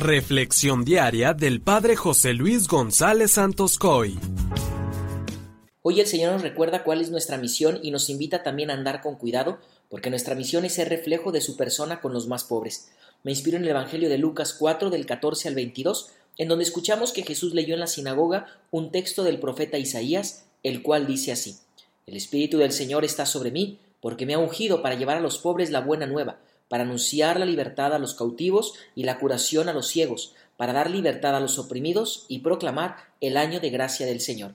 Reflexión diaria del Padre José Luis González Santos Coy. Hoy el Señor nos recuerda cuál es nuestra misión y nos invita también a andar con cuidado, porque nuestra misión es ser reflejo de su persona con los más pobres. Me inspiro en el Evangelio de Lucas 4 del 14 al 22, en donde escuchamos que Jesús leyó en la sinagoga un texto del profeta Isaías, el cual dice así: El Espíritu del Señor está sobre mí, porque me ha ungido para llevar a los pobres la buena nueva para anunciar la libertad a los cautivos y la curación a los ciegos, para dar libertad a los oprimidos y proclamar el año de gracia del Señor.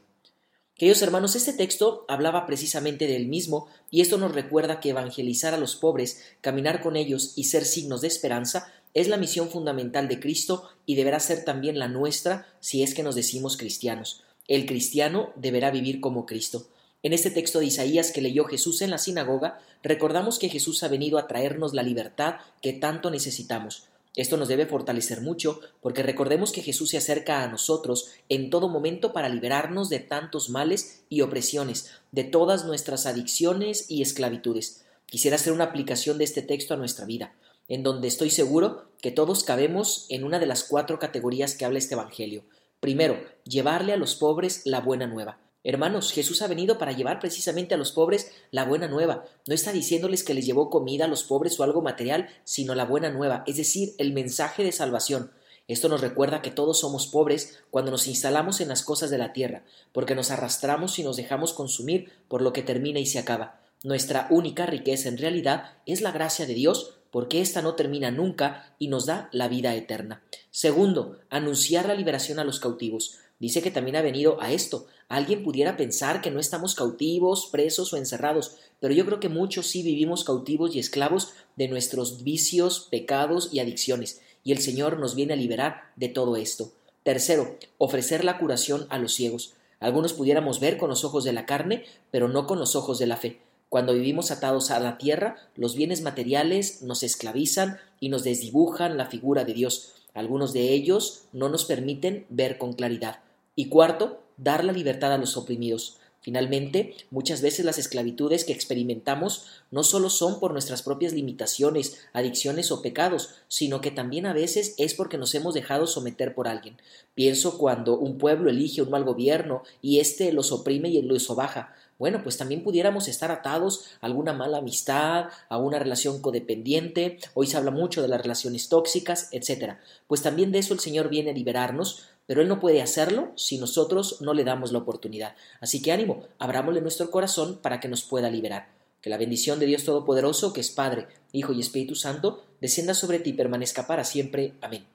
Queridos hermanos, este texto hablaba precisamente del mismo y esto nos recuerda que evangelizar a los pobres, caminar con ellos y ser signos de esperanza es la misión fundamental de Cristo y deberá ser también la nuestra si es que nos decimos cristianos. El cristiano deberá vivir como Cristo. En este texto de Isaías que leyó Jesús en la sinagoga, recordamos que Jesús ha venido a traernos la libertad que tanto necesitamos. Esto nos debe fortalecer mucho porque recordemos que Jesús se acerca a nosotros en todo momento para liberarnos de tantos males y opresiones, de todas nuestras adicciones y esclavitudes. Quisiera hacer una aplicación de este texto a nuestra vida, en donde estoy seguro que todos cabemos en una de las cuatro categorías que habla este Evangelio. Primero, llevarle a los pobres la buena nueva. Hermanos, Jesús ha venido para llevar precisamente a los pobres la buena nueva. No está diciéndoles que les llevó comida a los pobres o algo material, sino la buena nueva, es decir, el mensaje de salvación. Esto nos recuerda que todos somos pobres cuando nos instalamos en las cosas de la tierra, porque nos arrastramos y nos dejamos consumir por lo que termina y se acaba. Nuestra única riqueza en realidad es la gracia de Dios, porque ésta no termina nunca y nos da la vida eterna. Segundo, anunciar la liberación a los cautivos. Dice que también ha venido a esto. Alguien pudiera pensar que no estamos cautivos, presos o encerrados, pero yo creo que muchos sí vivimos cautivos y esclavos de nuestros vicios, pecados y adicciones, y el Señor nos viene a liberar de todo esto. Tercero, ofrecer la curación a los ciegos. Algunos pudiéramos ver con los ojos de la carne, pero no con los ojos de la fe. Cuando vivimos atados a la tierra, los bienes materiales nos esclavizan y nos desdibujan la figura de Dios. Algunos de ellos no nos permiten ver con claridad. Y cuarto, dar la libertad a los oprimidos. Finalmente, muchas veces las esclavitudes que experimentamos no solo son por nuestras propias limitaciones, adicciones o pecados, sino que también a veces es porque nos hemos dejado someter por alguien. Pienso cuando un pueblo elige un mal gobierno y éste los oprime y los sobaja. Bueno, pues también pudiéramos estar atados a alguna mala amistad, a una relación codependiente, hoy se habla mucho de las relaciones tóxicas, etc. Pues también de eso el Señor viene a liberarnos, pero Él no puede hacerlo si nosotros no le damos la oportunidad. Así que ánimo, abrámosle nuestro corazón para que nos pueda liberar. Que la bendición de Dios Todopoderoso, que es Padre, Hijo y Espíritu Santo, descienda sobre ti y permanezca para siempre. Amén.